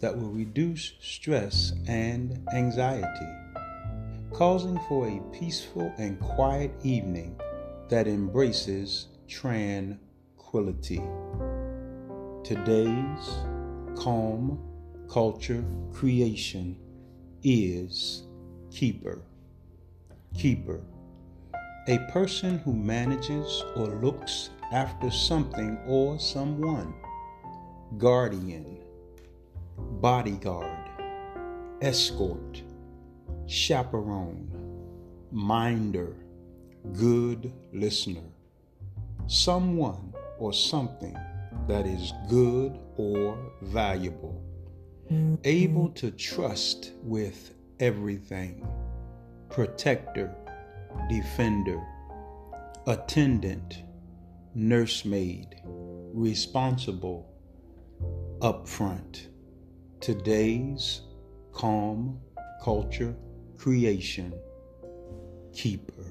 that will reduce stress and anxiety, causing for a peaceful and quiet evening that embraces tranquility. Today's calm culture creation is keeper. Keeper. A person who manages or looks after something or someone. Guardian bodyguard, escort, chaperone, minder, good listener, someone or something that is good or valuable, mm-hmm. able to trust with everything, protector, defender, attendant, nursemaid, responsible, upfront today's calm culture creation keeper.